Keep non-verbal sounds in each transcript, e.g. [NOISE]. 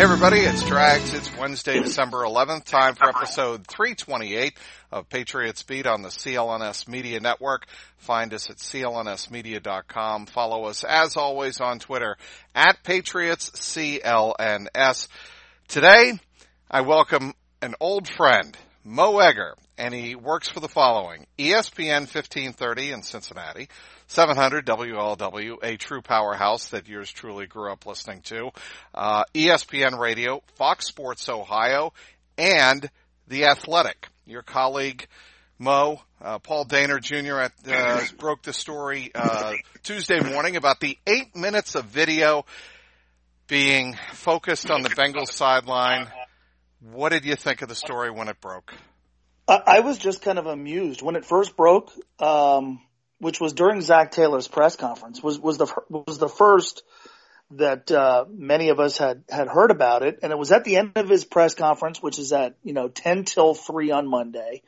Hey everybody, it's Drags. It's Wednesday, December 11th. Time for episode 328 of Patriots Beat on the CLNS Media Network. Find us at clnsmedia.com. Follow us as always on Twitter at Patriots CLNS. Today, I welcome an old friend, Mo Egger, and he works for the following. ESPN 1530 in Cincinnati, 700 WLW, a true powerhouse that yours truly grew up listening to, uh, ESPN Radio, Fox Sports Ohio, and The Athletic. Your colleague, Mo, uh, Paul Dehner Jr. At, uh, [CLEARS THROAT] broke the story uh, Tuesday morning about the eight minutes of video being focused on the Bengals sideline. What did you think of the story when it broke? I was just kind of amused when it first broke, um, which was during Zac Taylor's press conference. was was the was the first that uh, many of us had had heard about it, and it was at the end of his press conference, which is at you know ten till three on Monday.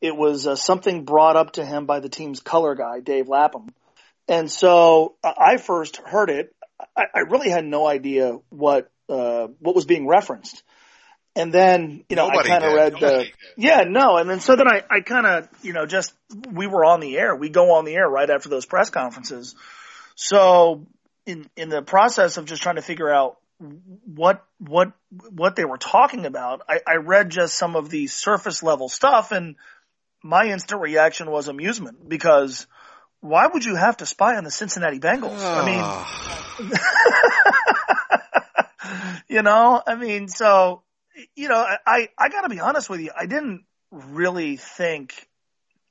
It was uh, something brought up to him by the team's color guy, Dave Lapham, and so I first heard it. I, I really had no idea what uh, what was being referenced. And then, you know, Nobody I kind of read Nobody the, did. yeah, no. And then, so then I, I kind of, you know, just, we were on the air. We go on the air right after those press conferences. So in, in the process of just trying to figure out what, what, what they were talking about, I, I read just some of the surface level stuff and my instant reaction was amusement because why would you have to spy on the Cincinnati Bengals? I mean, ah. [LAUGHS] you know, I mean, so, you know, I, I gotta be honest with you. I didn't really think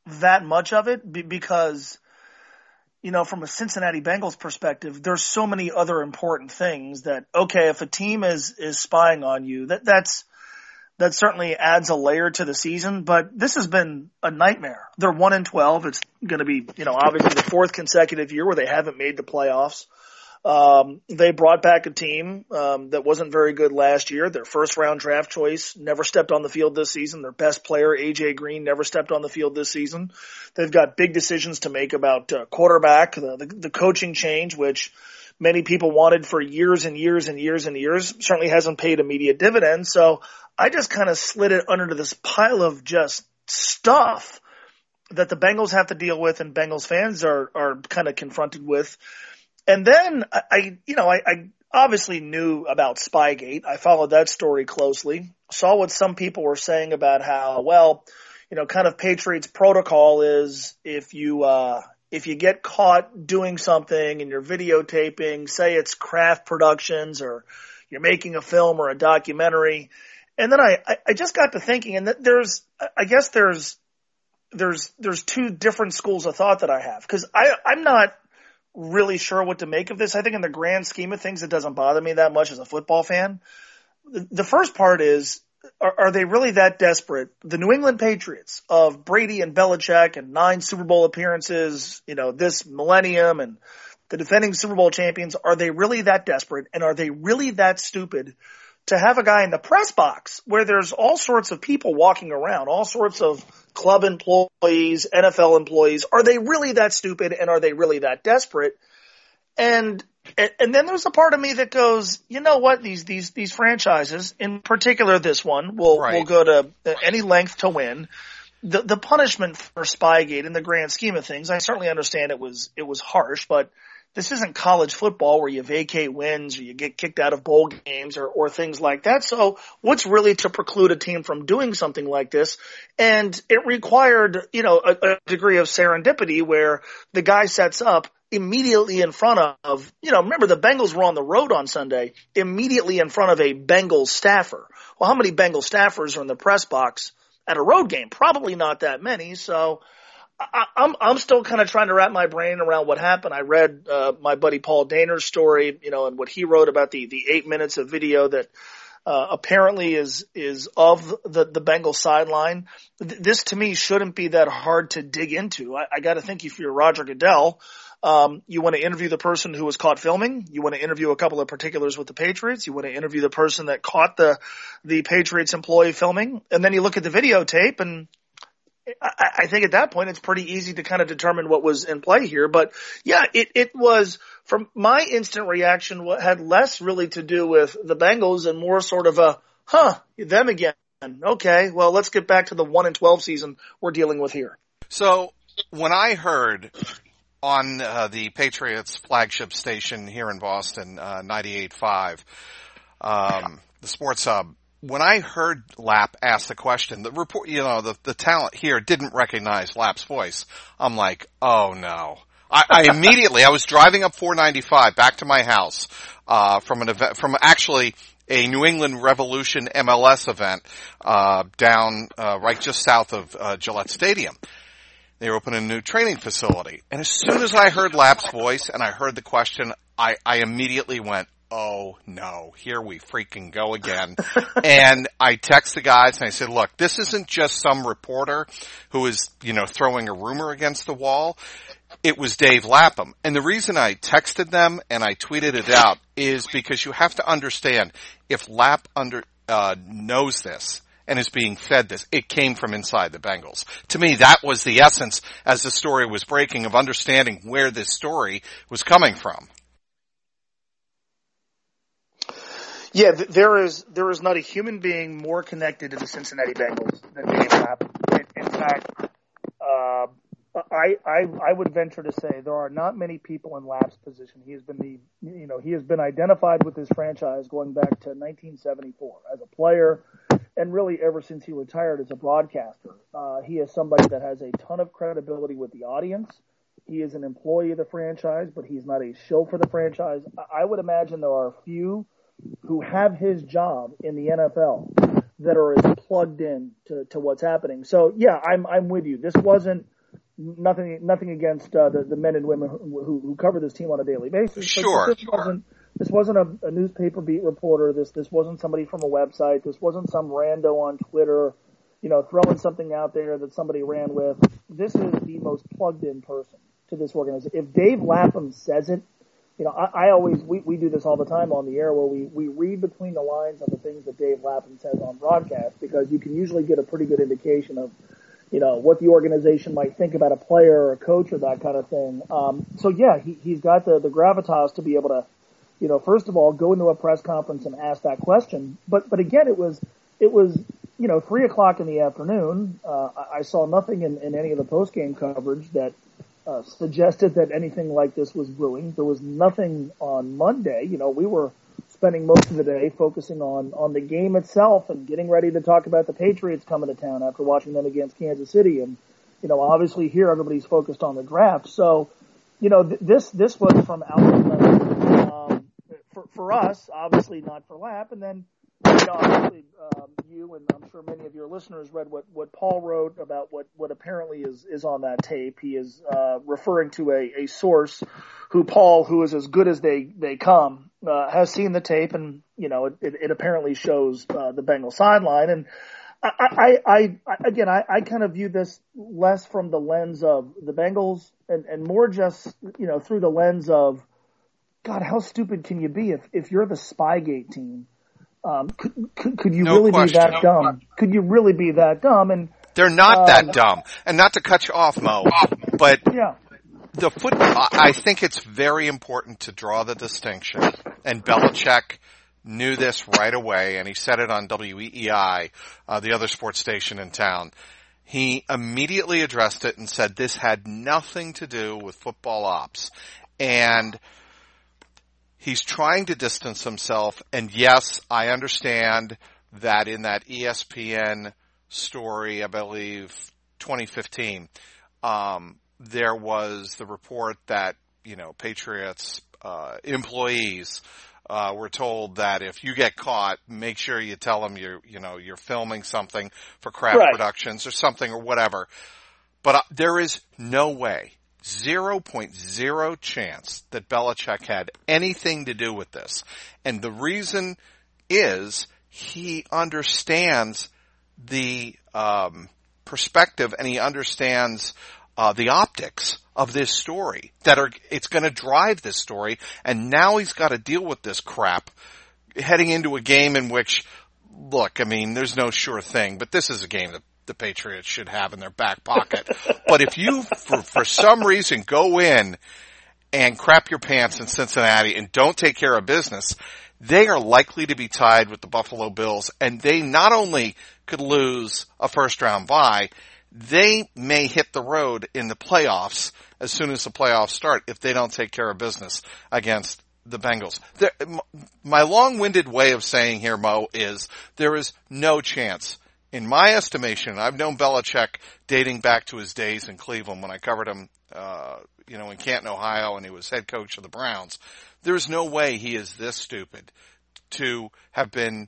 that much of it because, you know, from a Cincinnati Bengals perspective, there's so many other important things that, okay, if a team is, is spying on you, that, that's, that certainly adds a layer to the season, but this has been a nightmare. They're one in 12. It's going to be, you know, obviously the fourth consecutive year where they haven't made the playoffs. Um, they brought back a team um, that wasn't very good last year. Their first round draft choice never stepped on the field this season. Their best player, AJ Green, never stepped on the field this season. They've got big decisions to make about uh, quarterback, the, the, the coaching change, which many people wanted for years and years and years and years. Certainly hasn't paid immediate dividends. So I just kind of slid it under this pile of just stuff that the Bengals have to deal with and Bengals fans are, are kind of confronted with. And then I, I you know, I, I obviously knew about Spygate. I followed that story closely. Saw what some people were saying about how, well, you know, kind of Patriots protocol is if you, uh, if you get caught doing something and you're videotaping, say it's Kraft Productions or you're making a film or a documentary. And then I, I, just got to thinking and there's, I guess there's, there's, there's two different schools of thought that I have. Cause I, I'm not, really sure what to make of this. I think in the grand scheme of things, it doesn't bother me that much as a football fan. The, first part is, are, are they really that desperate? The New England Patriots of Brady and Belichick and nine Super Bowl appearances, you know, this millennium and the defending Super Bowl champions, are they really that desperate? And are they really that stupid to have a guy in the press box where there's all sorts of people walking around, all sorts of club employees, NFL employees. Are they really that stupid and are they really that desperate? And and then there's a part of me that goes, you know what? These these these franchises, in particular this one, will Right. will go to uh, any length to win. The the punishment for Spygate in the grand scheme of things, I certainly understand it was it was harsh, but this isn't college football where you vacate wins or you get kicked out of bowl games or, or things like that. So what's really to preclude a team from doing something like this? And it required, you know, a, a degree of serendipity where the guy sets up immediately in front of, you know, remember the Bengals were on the road on Sunday, immediately in front of a Bengals staffer. Well, how many Bengals staffers are in the press box at a road game? Probably not that many. So, I, I'm I'm still kind of trying to wrap my brain around what happened. I read uh, my buddy Paul Dehner's story, you know, and what he wrote about the the eight minutes of video that uh, apparently is is of the the Bengals sideline. This to me shouldn't be that hard to dig into. I, I got to think if you're Roger Goodell, um, you want to interview the person who was caught filming. You want to interview a couple of particulars with the Patriots. You want to interview the person that caught the the Patriots employee filming, and then you look at the videotape and I, think at that point it's pretty easy to kind of determine what was in play here. But yeah, it, it was from my instant reaction what had less really to do with the Bengals and more sort of a, huh, them again. Okay, well let's get back to the one and 12 season we're dealing with here. So when I heard on uh, the Patriots flagship station here in Boston, uh, 98.5, um, the Sports Hub, when I heard Lap ask the question, the report, you know, the, the talent here didn't recognize Lap's voice. I'm like, oh no. I, I [LAUGHS] immediately, I was driving up 495 back to my house, uh, from an event, from actually a New England Revolution MLS event, uh, down, uh, right just south of, uh, Gillette Stadium. They were opening a new training facility. And as soon as I heard Lap's voice and I heard the question, I, I immediately went, oh no, here we freaking go again. [LAUGHS] and I text the guys and I said, look, this isn't just some reporter who is, you know, throwing a rumor against the wall. It was Dave Lapham. And the reason I texted them and I tweeted it out is because you have to understand if Lap under, uh, knows this, and is being fed this. It came from inside the Bengals. To me, that was the essence as the story was breaking of understanding where this story was coming from. Yeah, there is there is not a human being more connected to the Cincinnati Bengals than Dave Lap. In, fact, uh, I, I I would venture to say there are not many people in Lap's position. He has been the you know he has been identified with this franchise going back to 1974 as a player, and really ever since he retired as a broadcaster. Uh, he is somebody that has a ton of credibility with the audience. He is an employee of the franchise, but he's not a show for the franchise. I would imagine there are a few who have his job in the NFL that are as plugged in to, to what's happening. So yeah, I'm I'm with you. This wasn't nothing nothing against uh, the the men and women who, who, who cover this team on a daily basis. Sure, this wasn't this wasn't a, a newspaper beat reporter. This this wasn't somebody from a website. This wasn't some rando on Twitter, you know, throwing something out there that somebody ran with. This is the most plugged in person to this organization. If Dave Lapham says it, you know, I, I always we, we do this all the time on the air where we, we read between the lines of the things that Dave Lapham says on broadcast because you can usually get a pretty good indication of, you know, what the organization might think about a player or a coach or that kind of thing. Um, so yeah, he, he's got the, the gravitas to be able to, you know, first of all, go into a press conference and ask that question. But, but again, it was, it was, you know, three o'clock in the afternoon. Uh, I, I saw nothing in, in any of the post game coverage that, uh, suggested that anything like this was brewing. There was nothing on Monday. You know, we were spending most of the day focusing on on the game itself and getting ready to talk about the Patriots coming to town after watching them against Kansas City. And you know, obviously here everybody's focused on the draft. So, you know, th- this this was from outlet um, for for us, obviously not for Lap, and then know, obviously, um, you and I'm sure many of your listeners read what, what Paul wrote about what, what apparently is, is on that tape. He is, uh, referring to a, a source who Paul, who is as good as they, they come, uh, has seen the tape and, you know, it, it, it apparently shows, uh, the Bengal sideline. And I, I, I, I again, I, I kind of view this less from the lens of the Bengals and, and more just, you know, through the lens of, God, how stupid can you be if, if you're the Spygate team? Um, could, could, could you no really question. be that dumb? Could you really be that dumb? And they're not um, that dumb. And not to cut you off, Mo, but yeah, the football. I think it's very important to draw the distinction. And Belichick knew this right away, and he said it on WEEI, uh, the other sports station in town. He immediately addressed it and said this had nothing to do with football ops. And he's trying to distance himself. And yes, I understand that in that ESPN story, I believe 2015, um, there was the report that, you know, Patriots, uh, employees, uh, were told that if you get caught, make sure you tell them you're, you know, you're filming something for Kraft Right. Productions or something or whatever. But uh, there is no way, 0.0 chance that Belichick had anything to do with this. And the reason is he understands the um, perspective and he understands uh, the optics of this story that are it's going to drive this story and now he's got to deal with this crap heading into a game in which look i mean there's no sure thing but this is a game that the patriots should have in their back pocket but if you for, for some reason go in and crap your pants in cincinnati and don't take care of business they are likely to be tied with the buffalo bills and they not only could lose a first round bye they may hit the road in the playoffs as soon as the playoffs start if they don't take care of business against the Bengals. There, my long-winded way of saying here, Mo, is there is no chance, in my estimation, I've known Belichick dating back to his days in Cleveland when I covered him, uh, you know, in Canton, Ohio, and he was head coach of the Browns. There's no way he is this stupid to have been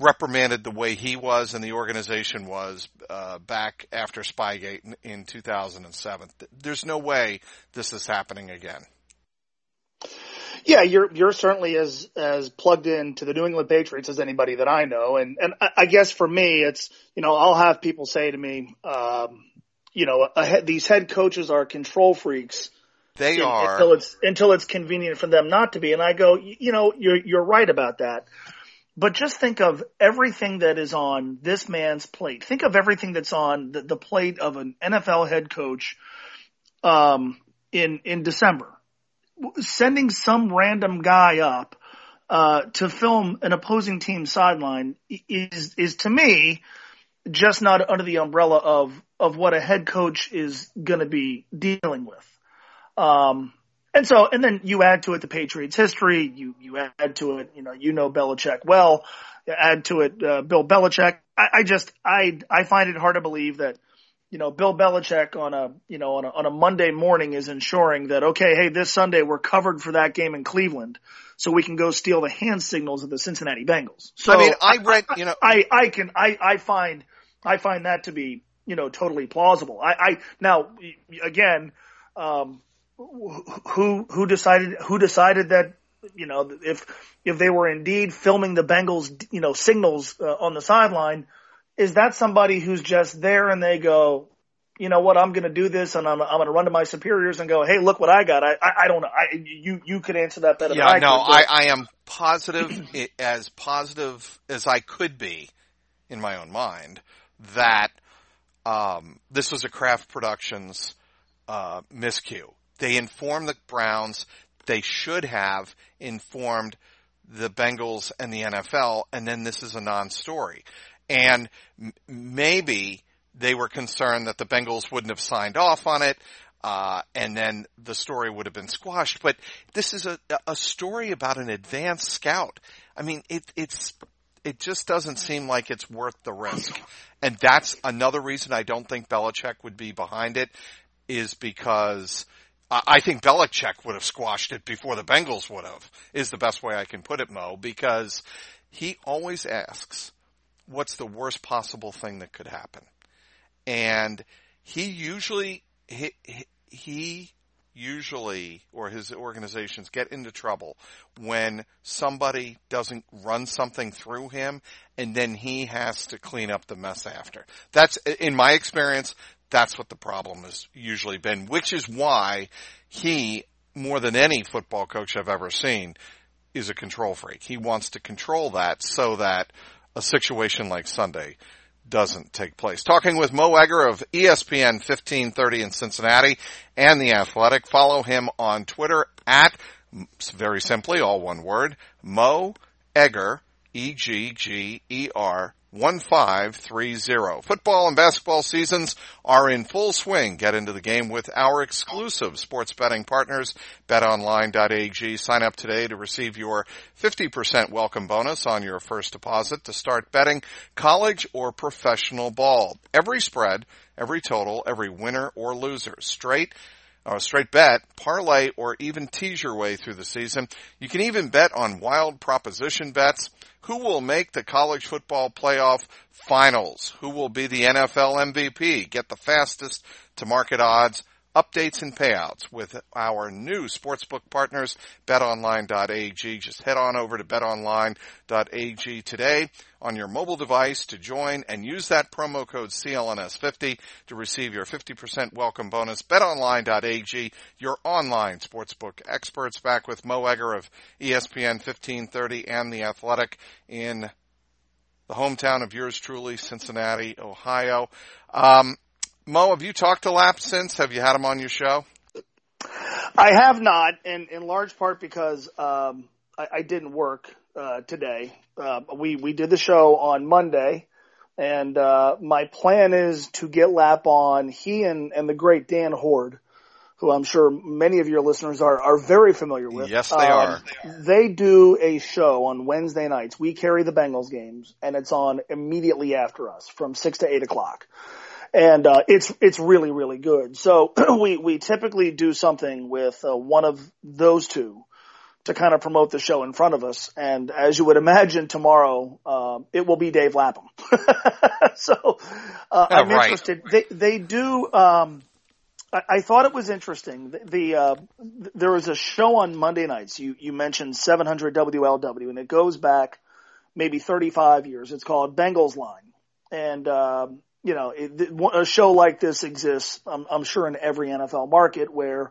reprimanded the way he was and the organization was uh, back after Spygate in, in 2007. There's no way this is happening again. Yeah, you're you're certainly as as plugged in to the New England Patriots as anybody that I know, and and I, I guess for me, it's you know I'll have people say to me, um, you know, a, these head coaches are control freaks They un- are. until it's until it's convenient for them not to be, and I go, you know, you're you're right about that. But just think of everything that is on this man's plate. Think of everything that's on the, the plate of an NFL head coach um, in in December sending some random guy up uh, to film an opposing team sideline is is to me just not under the umbrella of of what a head coach is going to be dealing with. Um, and so, and then you add to it the Patriots' history. You you add to it, you know, you know Belichick well. Add to it uh, Bill Belichick. I, I just I I find it hard to believe that you know, Bill Belichick on a, you know, on a, on a Monday morning is ensuring that, okay, hey, this Sunday we're covered for that game in Cleveland so we can go steal the hand signals of the Cincinnati Bengals. So I mean, I read, you know, I, I can, I, I find, I find that to be, you know, totally plausible. I, I, now, again, um, who, who decided, who decided that, you know, if, if they were indeed filming the Bengals, you know, signals uh, on the sideline, is that somebody who's just there and they go, you know what, I'm going to do this and I'm, I'm going to run to my superiors and go, hey, look what I got. I, I, I don't know. I, you, you could answer that better yeah, than I no, could. I, I am positive, [CLEARS THROAT] as positive as I could be in my own mind, that um, this was a Kraft Productions uh, miscue. They informed the Browns. They should have informed the Bengals and the NFL, and then this is a non-story. And m- maybe they were concerned that the Bengals wouldn't have signed off on it, uh, and then the story would have been squashed. But this is a, a story about an advanced scout. I mean, it, it's, it just doesn't seem like it's worth the risk. And that's another reason I don't think Belichick would be behind it is because I think Belichick would have squashed it before the Bengals would have, is the best way I can put it, Mo, because he always asks, what's the worst possible thing that could happen? And he usually, he, he- usually, or his organizations get into trouble when somebody doesn't run something through him and then he has to clean up the mess after. That's, in my experience, that's what the problem has usually been, which is why he, more than any football coach I've ever seen, is a control freak. He wants to control that so that a situation like Sunday doesn't take place. Talking with Mo Egger of ESPN 1530 in Cincinnati and The Athletic. Follow him on Twitter at, very simply, all one word, Mo Egger E-G-G-E-R 1530. Football and basketball seasons are in full swing. Get into the game with our exclusive sports betting partners, betonline.ag. Sign up today to receive your 50% welcome bonus on your first deposit to start betting college or professional ball. Every spread, every total, every winner or loser, straight a straight bet, parlay, or even tease your way through the season. You can even bet on wild proposition bets. Who will make the college football playoff finals? Who will be the NFL MVP? Get the fastest to market odds updates and payouts with our new sportsbook partners, betonline.ag. Just head on over to betonline.ag today on your mobile device to join and use that promo code CLNS50 to receive your 50% welcome bonus. BetOnline.ag, your online sportsbook experts back with Mo Egger of ESPN 1530 and The Athletic in the hometown of yours truly, Cincinnati, Ohio. Um, Mo, have you talked to Lap since? Have you had him on your show? I have not, and in large part because um, I, I didn't work uh, today. Uh, we we did the show on Monday, and uh, my plan is to get Lap on. He and and the great Dan Hoard, who I'm sure many of your listeners are are very familiar with. Yes, they um, are. They do a show on Wednesday nights. We carry the Bengals games, and it's on immediately after us from six to eight o'clock and uh, it's it's really really good. So [CLEARS THROAT] we we typically do something with uh, one of those two to kind of promote the show in front of us. And as you would imagine, tomorrow uh, it will be Dave Lapham. [LAUGHS] so uh, I'm right. interested. They they do. Um, I, I thought it was interesting. The, the uh, there was a show on Monday nights. You you mentioned 700 WLW, and it goes back maybe 35 years. It's called Bengals Line, and um, you know, it, a show like this exists, I'm, I'm sure in every NFL market where,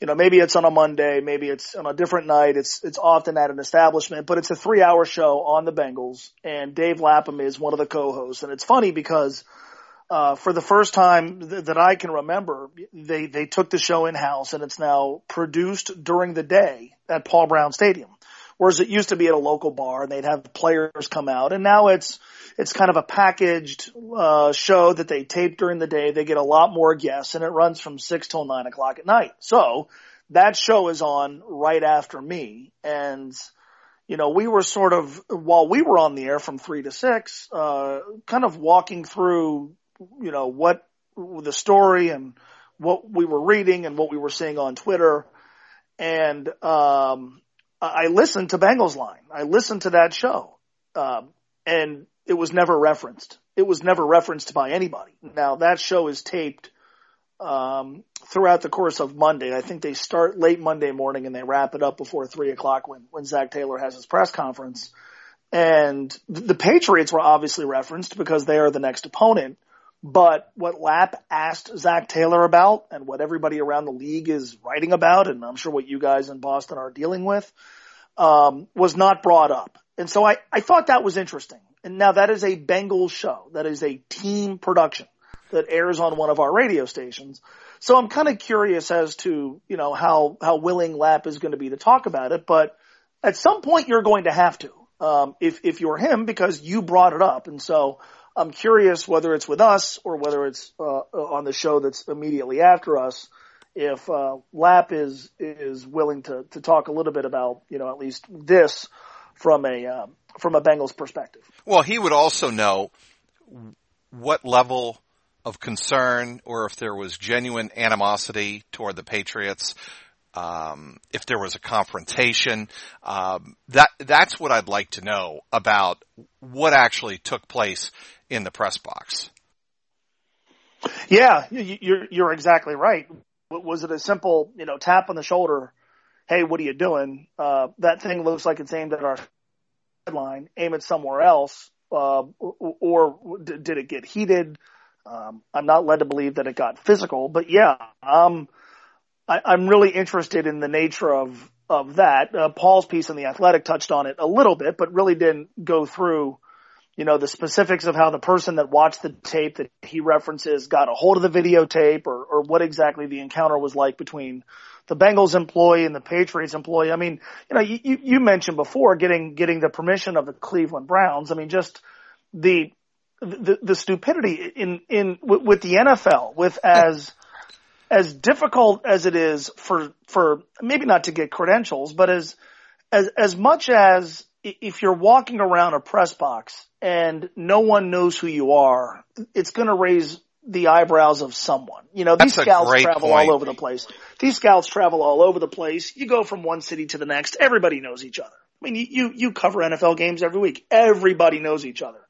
you know, maybe it's on a Monday, maybe it's on a different night. It's, it's often at an establishment, but it's a three hour show on the Bengals and Dave Lapham is one of the co-hosts. And it's funny because, uh, for the first time th- that I can remember, they, they took the show in house and it's now produced during the day at Paul Brown Stadium. Whereas it used to be at a local bar and they'd have players come out and now it's, it's kind of a packaged uh, show that they tape during the day. They get a lot more guests, and it runs from six till nine o'clock at night. So that show is on right after me, and you know we were sort of while we were on the air from three to six, uh, kind of walking through you know what the story and what we were reading and what we were seeing on Twitter, and um, I listened to Bengals Line. I listened to that show. Um, and it was never referenced. It was never referenced by anybody. Now that show is taped um, throughout the course of Monday. I think they start late Monday morning and they wrap it up before three o'clock when when Zac Taylor has his press conference. And the Patriots were obviously referenced because they are the next opponent. But what Lap asked Zac Taylor about and what everybody around the league is writing about, and I'm sure what you guys in Boston are dealing with, um, was not brought up. And so I, I thought that was interesting. And now that is a Bengals show. That is a team production that airs on one of our radio stations. So I'm kind of curious as to, you know, how, how willing Lap is going to be to talk about it. But at some point you're going to have to, um, if, if you're him because you brought it up. And so I'm curious whether it's with us or whether it's, uh, on the show that's immediately after us. If, uh, Lap is, is willing to, to talk a little bit about, you know, at least this from a, um, from a Bengals perspective. Well, he would also know what level of concern or if there was genuine animosity toward the Patriots, um, if there was a confrontation. Um, that that's what I'd like to know about what actually took place in the press box. Yeah, you're you're exactly right. Was it a simple, you know, tap on the shoulder? Hey, what are you doing? Uh, that thing looks like it's aimed at our sideline, aim it somewhere else, uh, or, did it get heated? Um, I'm not led to believe that it got physical, but yeah, um, I, I'm really interested in the nature of of that. Uh, Paul's piece in the Athletic touched on it a little bit, but really didn't go through, you know, the specifics of how the person that watched the tape that he references got a hold of the videotape, or or what exactly the encounter was like between the Bengals employee and the Patriots employee. I mean, you know, you, you mentioned before getting, getting the permission of the Cleveland Browns. I mean, just the, the, the stupidity in, in, with with the NFL, with as, [LAUGHS] as difficult as it is for, for maybe not to get credentials, but as, as, as much as if you're walking around a press box and no one knows who you are, it's going to raise the eyebrows of someone. You know, these That's scouts travel point. all over the place. These scouts travel all over the place. You go from one city to the next. Everybody knows each other. I mean, you, you cover NFL games every week. Everybody knows each other.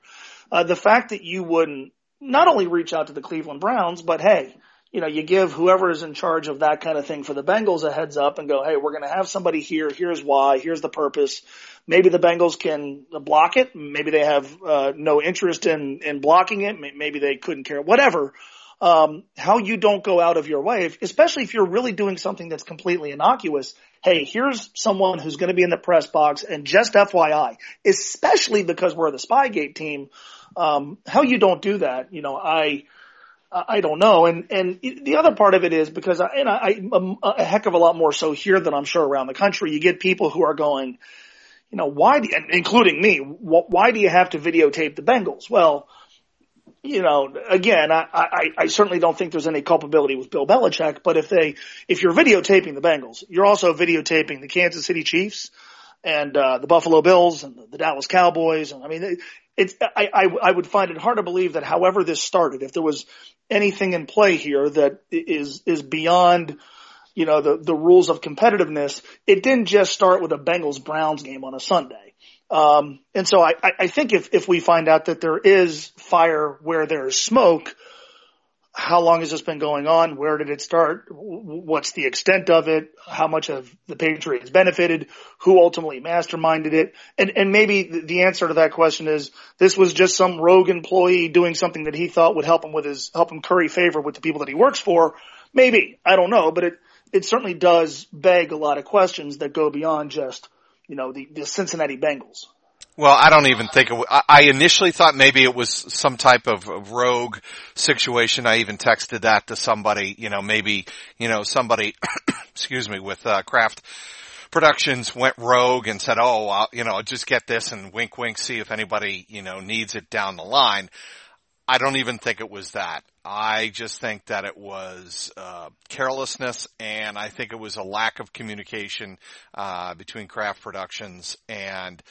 Uh, the fact that you wouldn't not only reach out to the Cleveland Browns, but hey, you know, you give whoever is in charge of that kind of thing for the Bengals a heads up and go, hey, we're going to have somebody here. Here's why. Here's the purpose. Maybe the Bengals can block it. Maybe they have uh, no interest in in blocking it. Maybe they couldn't care. Whatever. Um, how you don't go out of your way, especially if you're really doing something that's completely innocuous. Hey, here's someone who's going to be in the press box, and just FYI, especially because we're the Spygate team, um, how you don't do that. You know, I I don't know. And, and the other part of it is because I, and I, I'm a heck of a lot more so here than I'm sure around the country. You get people who are going, you know, why, do, including me, why do you have to videotape the Bengals? Well, you know, again, I, I, I certainly don't think there's any culpability with Bill Belichick, but if they, if you're videotaping the Bengals, you're also videotaping the Kansas City Chiefs and, uh, the Buffalo Bills and the, the Dallas Cowboys. And I mean, it's, I, I, I would find it hard to believe that however this started, if there was anything in play here that is, is beyond, you know, the, the rules of competitiveness, it didn't just start with a Bengals Browns game on a Sunday. Um, and so I, I think if, if we find out that there is fire where there's smoke, how long has this been going on? Where did it start? What's the extent of it? How much have the Patriots benefited? Who ultimately masterminded it? And, and maybe the answer to that question is this was just some rogue employee doing something that he thought would help him with his, help him curry favor with the people that he works for. Maybe. I don't know, but it, it certainly does beg a lot of questions that go beyond just, you know, the, the Cincinnati Bengals. Well, I don't even think it. I initially thought maybe it was some type of, rogue situation. I even texted that to somebody. You know, maybe you know somebody, [COUGHS] excuse me, with uh, Productions went rogue and said, "Oh, I'll, you know, just get this and wink, wink, see if anybody you know needs it down the line." I don't even think it was that. I just think that it was uh, carelessness, and I think it was a lack of communication uh, between Kraft Productions and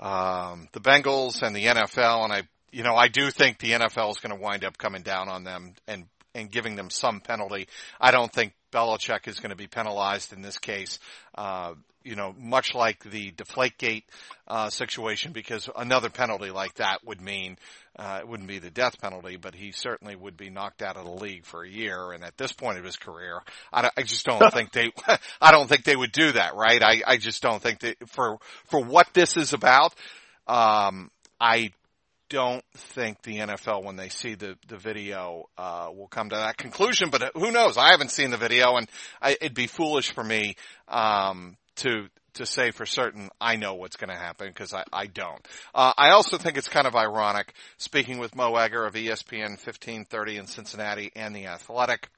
um, the Bengals and the NFL, and I, you know, I do think the NFL is going to wind up coming down on them and and giving them some penalty. I don't think Belichick is going to be penalized in this case. Uh, you know, much like the Deflategate uh, situation, because another penalty like that would mean uh, it wouldn't be the death penalty, but he certainly would be knocked out of the league for a year. And at this point of his career, I, I just don't [LAUGHS] think they, [LAUGHS] I don't think they would do that, right? I, I just don't think that for for what this is about. Um, I don't think the NFL, when they see the the video, uh, will come to that conclusion. But who knows? I haven't seen the video, and I, it'd be foolish for me um, to to say for certain I know what's going to happen because I, I don't. Uh, I also think it's kind of ironic speaking with Mo Egger of ESPN 1530 in Cincinnati and the Athletic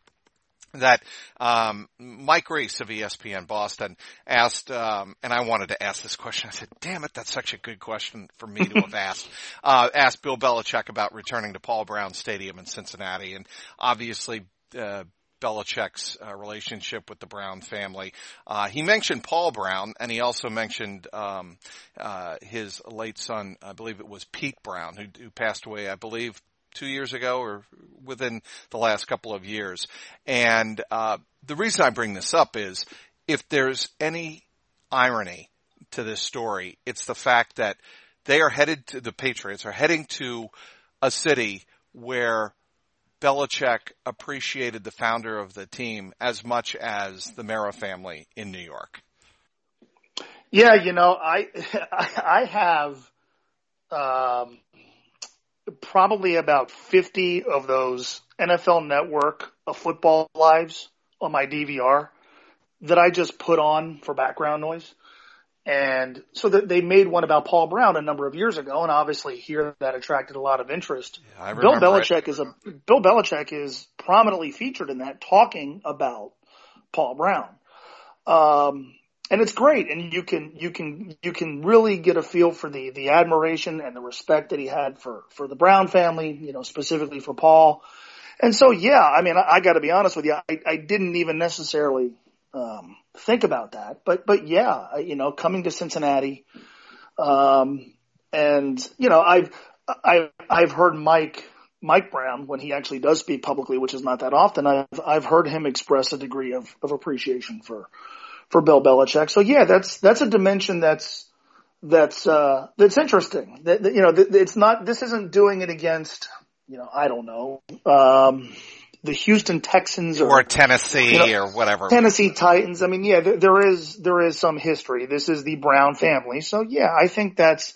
that um, Mike Reiss of ESPN Boston asked, um, and I wanted to ask this question. I said, "Damn it, that's such a good question for me to have [LAUGHS] asked." Uh, asked Bill Belichick about returning to Paul Brown Stadium in Cincinnati, and obviously. Uh, Belichick's uh, relationship with the Brown family. Uh, he mentioned Paul Brown, and he also mentioned um, uh, his late son. I believe it was Pete Brown, who, who passed away. I believe two years ago or within the last couple of years. And uh, the reason I bring this up is if there's any irony to this story, it's the fact that they are headed to the Patriots are heading to a city where Belichick appreciated the founder of the team as much as the Mara family in New York. Yeah, you know, I [LAUGHS] I have um, probably about 50 of those NFL Network of football lives on my DVR that I just put on for background noise. And so that they made one about Paul Brown a number of years ago, and obviously here that attracted a lot of interest. Yeah, Bill Belichick it. is a Bill Belichick is prominently featured in that, talking about Paul Brown. Um, and it's great. And you can, you can, you can really get a feel for the, the admiration and the respect that he had for, for the Brown family, you know, specifically for Paul. And so, yeah, I mean, I, I got to be honest with you. I, I didn't even necessarily um, think about that, but but yeah, you know, coming to Cincinnati, um, and you know, I've I've I've heard Mike Mike Brown when he actually does speak publicly, which is not that often. I've I've heard him express a degree of of appreciation for for Bill Belichick. So yeah, that's that's a dimension that's that's uh, that's interesting. That, that, you know, it's not. This isn't doing it against you know, I don't know, um, the Houston Texans or, or Tennessee you know, or whatever. Tennessee Titans. I mean, yeah, there, there is, there is some history. This is the Brown family. So yeah, I think that's,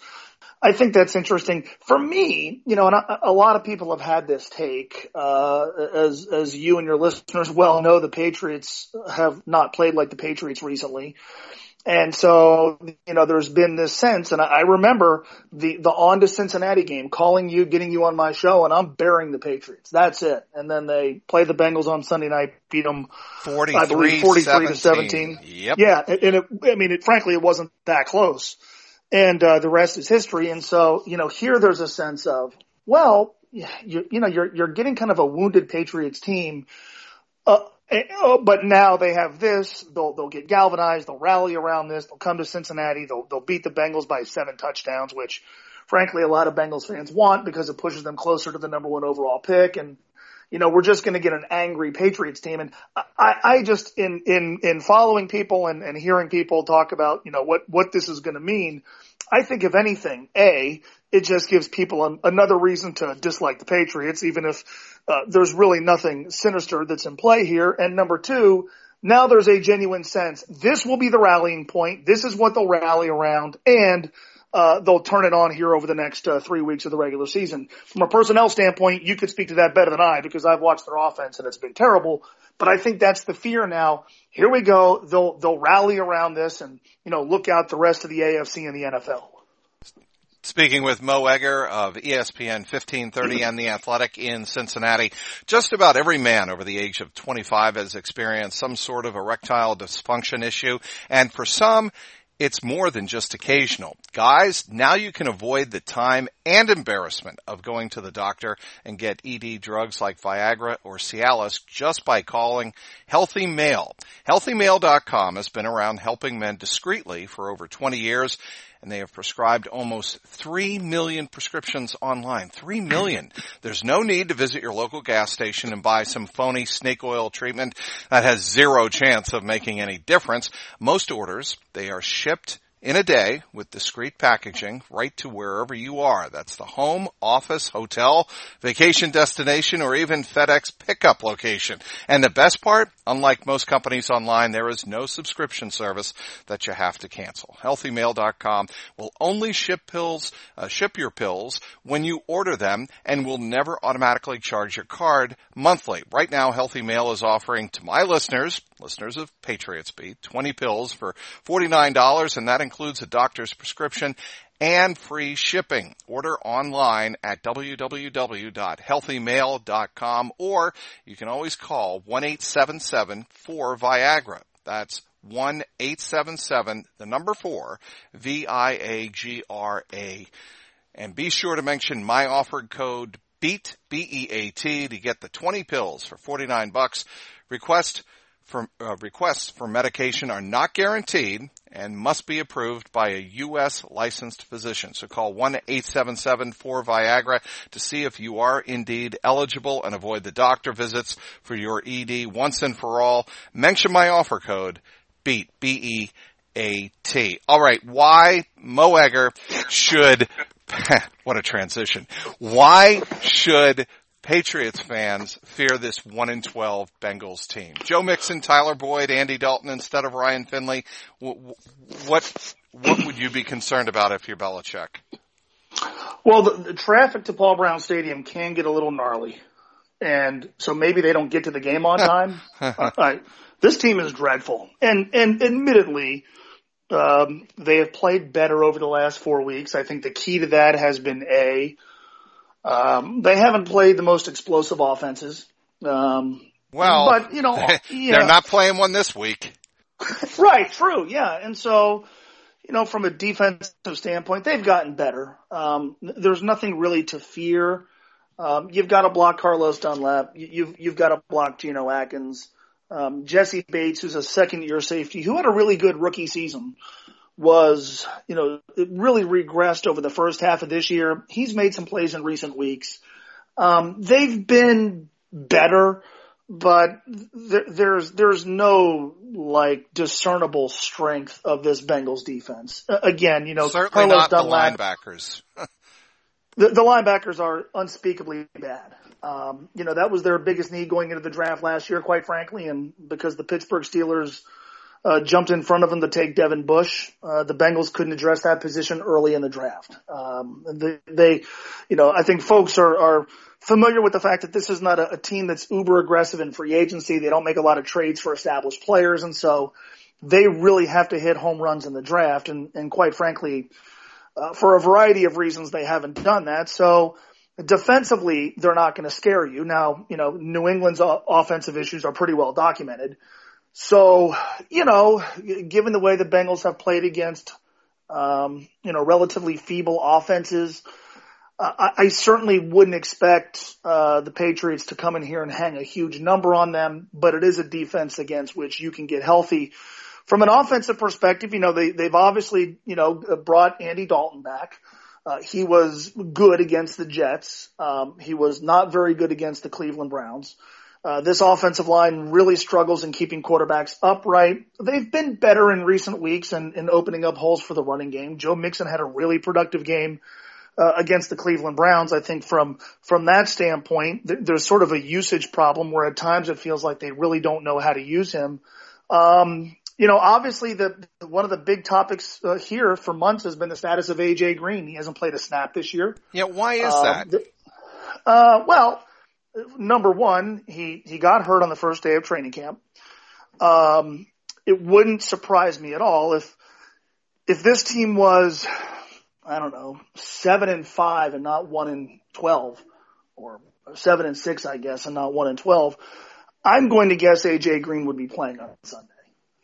I think that's interesting. For me, you know, and a, a lot of people have had this take, uh, as, as you and your listeners well know, the Patriots have not played like the Patriots recently. And so, you know, there's been this sense, and I remember the, the on to Cincinnati game, calling you, getting you on my show, and I'm burying the Patriots. That's it. And then they play the Bengals on Sunday night, beat them, 43, I believe 43 to 17. Yep. Yeah. And it, I mean, it, frankly, it wasn't that close. And, uh, the rest is history. And so, you know, here there's a sense of, well, you, you know, you're, you're getting kind of a wounded Patriots team. Uh, Eh, oh, but now they have this. They'll they'll get galvanized. They'll rally around this. They'll come to Cincinnati. They'll they'll beat the Bengals by seven touchdowns, which, frankly, a lot of Bengals fans want because it pushes them closer to the number one overall pick. And you know, we're just going to get an angry Patriots team. And I, I just in in in following people and and hearing people talk about you know what what this is going to mean. I think if anything, a it just gives people an, another reason to dislike the Patriots, even if uh, there's really nothing sinister that's in play here. And number two, now there's a genuine sense. This will be the rallying point. This is what they'll rally around and uh, they'll turn it on here over the next uh, three weeks of the regular season. From a personnel standpoint, you could speak to that better than I because I've watched their offense and it's been terrible. But I think that's the fear now. Here we go. They'll they'll rally around this and you know look out the rest of the AFC and the NFL. Speaking with Mo Egger of ESPN 1530 and The Athletic in Cincinnati, just about every man over the age of 25 has experienced some sort of erectile dysfunction issue, and for some, it's more than just occasional. Guys, now you can avoid the time and embarrassment of going to the doctor and get ED drugs like Viagra or Cialis just by calling Healthy Male. HealthyMale.com has been around helping men discreetly for over 20 years and they have prescribed almost 3 million prescriptions online. 3 million. There's no need to visit your local gas station and buy some phony snake oil treatment that has zero chance of making any difference. Most orders, they are shipped in a day with discreet packaging right to wherever you are. That's the home, office, hotel, vacation destination, or even FedEx pickup location. And the best part, unlike most companies online, there is no subscription service that you have to cancel. HealthyMale.com will only ship pills, uh, ship your pills when you order them and will never automatically charge your card monthly. Right now, Healthy Male is offering to my listeners, listeners of Patriots Beat, 20 pills for $49 and that includes a doctor's prescription and free shipping. Order online at www.healthymale.com or you can always call 1-877-4-VIAGRA. That's 1-877, the number 4, V-I-A-G-R-A. And be sure to mention my offered code BEAT, B-E-A-T to get the 20 pills for 49 bucks. Request for, uh, requests for medication are not guaranteed and must be approved by a U.S. licensed physician. So call 1-877-4-VIAGRA to see if you are indeed eligible and avoid the doctor visits for your ED once and for all. Mention my offer code BEAT, B-E-A-T. Alright, why Mo Egger should, [LAUGHS] what a transition. Why should Patriots fans fear this 1 in 12 Bengals team. Joe Mixon, Tyler Boyd, Andy Dalton instead of Ryan Finley. What, what would you be concerned about if you're Belichick? Well, the, the traffic to Paul Brown Stadium can get a little gnarly. And so maybe they don't get to the game on [LAUGHS] time. uh, this team is dreadful. And, and admittedly, um, they have played better over the last four weeks. I think the key to that has been A, um, they haven't played the most explosive offenses. Um, well, but you know, [LAUGHS] they're not playing one this week. [LAUGHS] right, true, yeah. And so, you know, from a defensive standpoint, they've gotten better. Um, there's nothing really to fear. Um, you've got to block Carlos Dunlap. You've you've got to block Geno Atkins. Um, Jessie Bates, who's a second year safety, who had a really good rookie season, was you know it really regressed over the first half of this year. He's made some plays in recent weeks. Um, they've been better, but th- there's there's no like discernible strength of this Bengals defense. Uh, again, you know, certainly Carlos not Dunlap, the linebackers. [LAUGHS] the, the linebackers are unspeakably bad. Um, you know, that was their biggest need going into the draft last year, quite frankly, and because the Pittsburgh Steelers uh, jumped in front of them to take Devin Bush, uh, the Bengals couldn't address that position early in the draft. Um, they, they, you know, I think folks are, are familiar with the fact that this is not a, a team that's uber aggressive in free agency. They don't make a lot of trades for established players, and so they really have to hit home runs in the draft. And, and quite frankly, uh, for a variety of reasons, they haven't done that. So defensively, they're not going to scare you. Now, you know, New England's offensive issues are pretty well documented. So, you know, given the way the Bengals have played against, um, you know, relatively feeble offenses, I, I certainly wouldn't expect uh, the Patriots to come in here and hang a huge number on them. But it is a defense against which you can get healthy. From an offensive perspective, you know, they, they've obviously, you know, brought Andy Dalton back. Uh, he was good against the Jets. Um, he was not very good against the Cleveland Browns. Uh, this offensive line really struggles in keeping quarterbacks upright. They've been better in recent weeks and in, in opening up holes for the running game. Joe Mixon had a really productive game uh, against the Cleveland Browns. I think from from that standpoint, th- there's sort of a usage problem where at times it feels like they really don't know how to use him. Um, you know, obviously the one of the big topics uh, here for months has been the status of AJ Green. He hasn't played a snap this year. Yeah, why is Um, that? th- uh, well, number one, he he got hurt on the first day of training camp. Um, it wouldn't surprise me at all if if this team was, I don't know, seven and five and not one and twelve, or seven and six, I guess, and not one and twelve. I'm going to guess AJ Green would be playing on Sunday.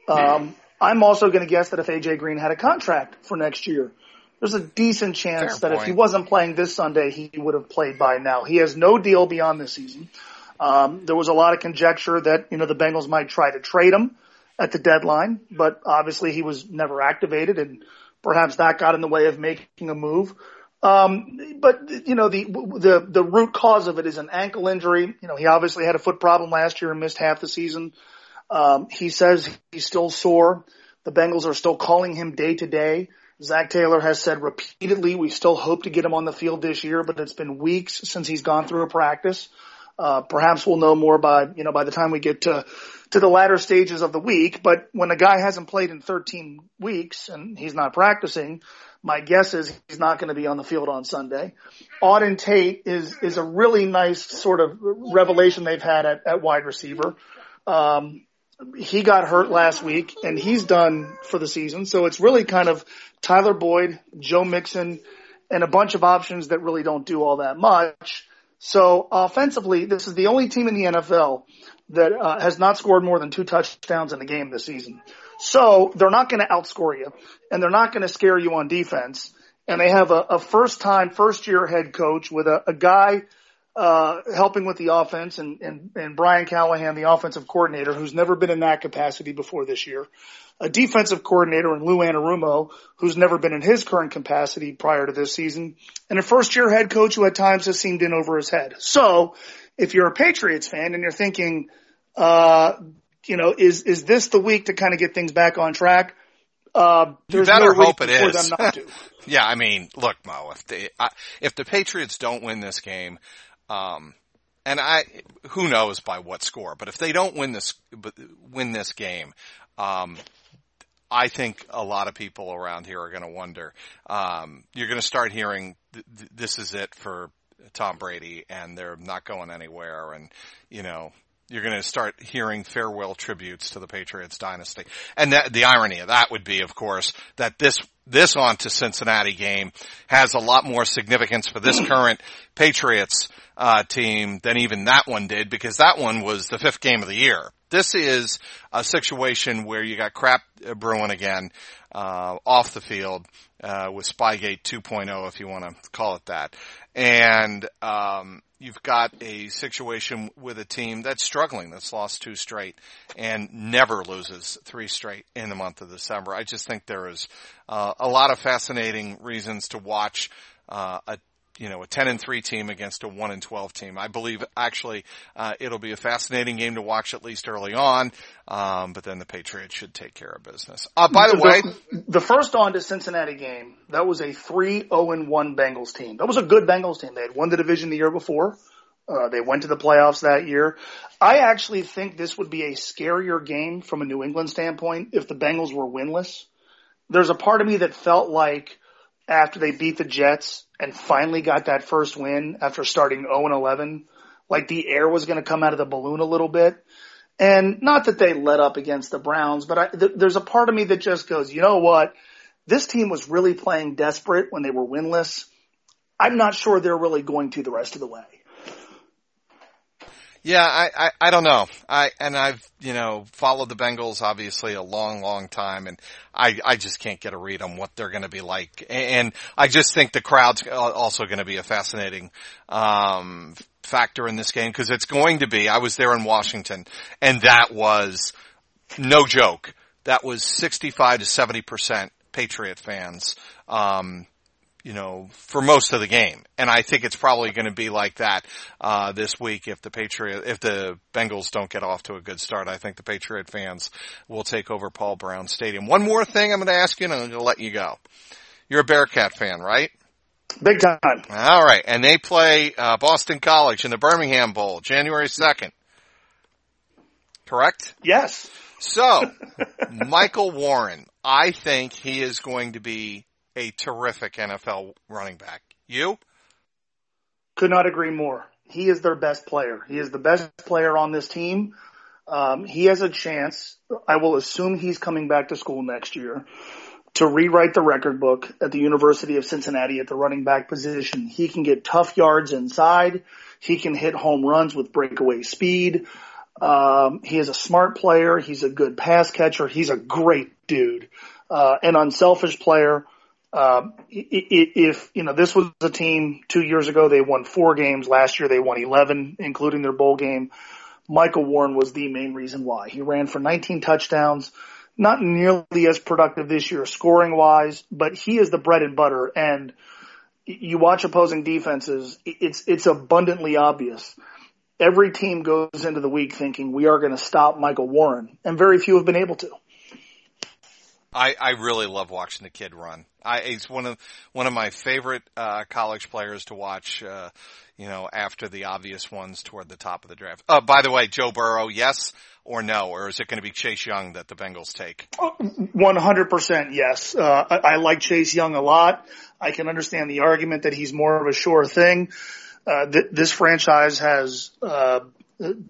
Um, I'm also going to guess that if AJ Green had a contract for next year, there's a decent chance Fair that if he wasn't playing this Sunday, he would have played by now. He has no deal beyond this season. Um, there was a lot of conjecture that you know the Bengals might try to trade him at the deadline, but obviously he was never activated, and perhaps that got in the way of making a move. Um, but you know the the the root cause of it is an ankle injury. You know he obviously had a foot problem last year and missed half the season. Um, he says he's still sore. The Bengals are still calling him day to day. Zac Taylor has said repeatedly, we still hope to get him on the field this year, but it's been weeks since he's gone through a practice. Uh, perhaps we'll know more by, you know, by the time we get to, to the latter stages of the week. But when a guy hasn't played in 13 weeks and he's not practicing, my guess is he's not going to be on the field on Sunday. Auden Tate is, is a really nice sort of revelation they've had at, at wide receiver. Um, he got hurt last week and he's done for the season. So it's really kind of Tyler Boyd, Joe Mixon, and a bunch of options that really don't do all that much. So offensively, this is the only team in the NFL that uh, has not scored more than two touchdowns in a game this season. So they're not going to outscore you and they're not going to scare you on defense. And they have a, a first time, first year head coach with a, a guy uh, helping with the offense and, and, and Brian Callahan, the offensive coordinator, who's never been in that capacity before this year. A defensive coordinator in Lou Anarumo, who's never been in his current capacity prior to this season. And a first year head coach who at times has seemed in over his head. So if you're a Patriots fan and you're thinking, uh, you know, is, is this the week to kind of get things back on track? Uh, You better no hope it is. them not to. [LAUGHS] yeah, I mean, look, Mo, if they, I, if the Patriots don't win this game, um, and I, who knows by what score, but if they don't win this, win this game, um, I think a lot of people around here are going to wonder. Um, you're going to start hearing th- th- this is it for Tom Brady, and they're not going anywhere, and you know you're going to start hearing farewell tributes to the Patriots dynasty. And that, the irony of that would be, of course, that this this on to Cincinnati game has a lot more significance for this [CLEARS THROAT] current Patriots uh, team than even that one did, because that one was the fifth game of the year This is a situation where you got crap brewing again, uh, off the field, uh, with Spygate 2.0, if you want to call it that. And, um, you've got a situation with a team that's struggling, that's lost two straight and never loses three straight in the month of December. I just think there is uh, a lot of fascinating reasons to watch uh, a you know, a 10 and 3 team against a 1 and 12 team. I believe actually, uh, it'll be a fascinating game to watch at least early on. Um, but then the Patriots should take care of business. Uh, by the, the way, the first on to Cincinnati game, that was a 3 0 and 1 Bengals team. That was a good Bengals team. They had won the division the year before. Uh, they went to the playoffs that year. I actually think this would be a scarier game from a New England standpoint if the Bengals were winless. There's a part of me that felt like after they beat the Jets and finally got that first win after starting 0 and 11, like the air was going to come out of the balloon a little bit. And not that they let up against the Browns, but I, th- there's a part of me that just goes, you know what? This team was really playing desperate when they were winless. I'm not sure they're really going to the rest of the way. Yeah, I, I, I don't know. I, and I've, you know, followed the Bengals obviously a long, long time and I, I just can't get a read on what they're going to be like. And I just think the crowd's also going to be a fascinating, um, factor in this game because it's going to be, I was there in Washington and that was no joke. That was 65 to 70% Patriot fans. Um, you know, for most of the game. And I think it's probably going to be like that, uh, this week if the Patriot, if the Bengals don't get off to a good start. I think the Patriot fans will take over Paul Brown Stadium. One more thing I'm going to ask you and I'm going to let you go. You're a Bearcat fan, right? Big time. All right. And they play, uh, Boston College in the Birmingham Bowl, January 2nd. Correct? Yes. So, [LAUGHS] Michael Warren, I think he is going to be a terrific NFL running back. You? Could not agree more. He is their best player. He is the best player on this team. Um, he has a chance. I will assume he's coming back to school next year to rewrite the record book at the University of Cincinnati at the running back position. He can get tough yards inside. He can hit home runs with breakaway speed. Um, he is a smart player. He's a good pass catcher. He's a great dude, uh, an unselfish player. Uh, if, you know, this was a team two years ago, they won four games. Last year they won 11, including their bowl game. Michael Warren was the main reason why. He ran for 19 touchdowns, not nearly as productive this year scoring wise, but he is the bread and butter. And you watch opposing defenses, it's, it's abundantly obvious. Every team goes into the week thinking we are going to stop Michael Warren, and very few have been able to. I, I really love watching the kid run. I, he's one of one of my favorite uh, college players to watch. Uh, you know, after the obvious ones toward the top of the draft. Uh, by the way, Joe Burrow, yes or no, or is it going to be Chase Young that the Bengals take? One hundred percent, yes. Uh, I, I like Chase Young a lot. I can understand the argument that he's more of a sure thing. Uh, th- this franchise has uh,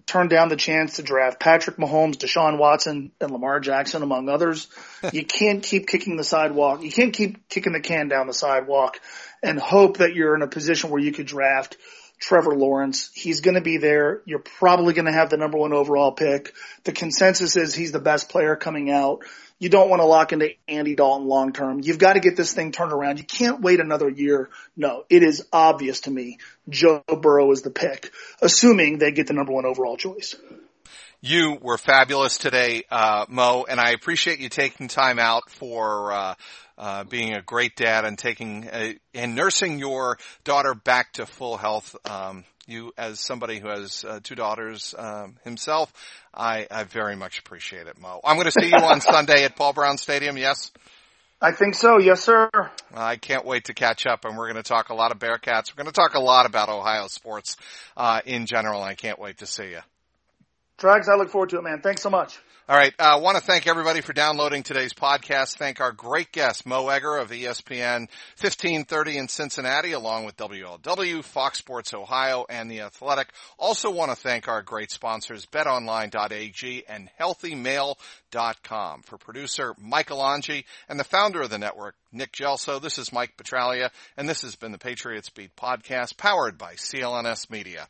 turned down the chance to draft Patrick Mahomes, Deshaun Watson, and Lamar Jackson, among others. [LAUGHS] you can't keep kicking the sidewalk. You can't keep kicking the can down the sidewalk and hope that you're in a position where you could draft Trevor Lawrence. He's going to be there. You're probably going to have the number one overall pick. The consensus is he's the best player coming out. You don't want to lock into Andy Dalton long term. You've got to get this thing turned around. You can't wait another year. No, it is obvious to me Joe Burrow is the pick, assuming they get the number one overall choice. You were fabulous today, uh, Mo, and I appreciate you taking time out for uh, uh, being a great dad and taking a, and nursing your daughter back to full health. Um, you, as somebody who has uh, two daughters um, himself, I, I very much appreciate it, Mo. I'm going to see you on [LAUGHS] Sunday at Paul Brown Stadium. Yes. I think so. Yes, sir. I can't wait to catch up, and we're going to talk a lot of Bearcats. We're going to talk a lot about Ohio sports uh, in general. I can't wait to see you. Trags, I look forward to it, man. Thanks so much. All right. I uh, want to thank everybody for downloading today's podcast. Thank our great guest, Mo Egger of ESPN 1530 in Cincinnati, along with WLW, Fox Sports Ohio, and The Athletic. Also want to thank our great sponsors, betonline.ag and healthymale.com. For producer Michael Angi and the founder of the network, Nick Gelso, this is Mike Petraglia, and this has been the Patriots Beat podcast powered by CLNS Media.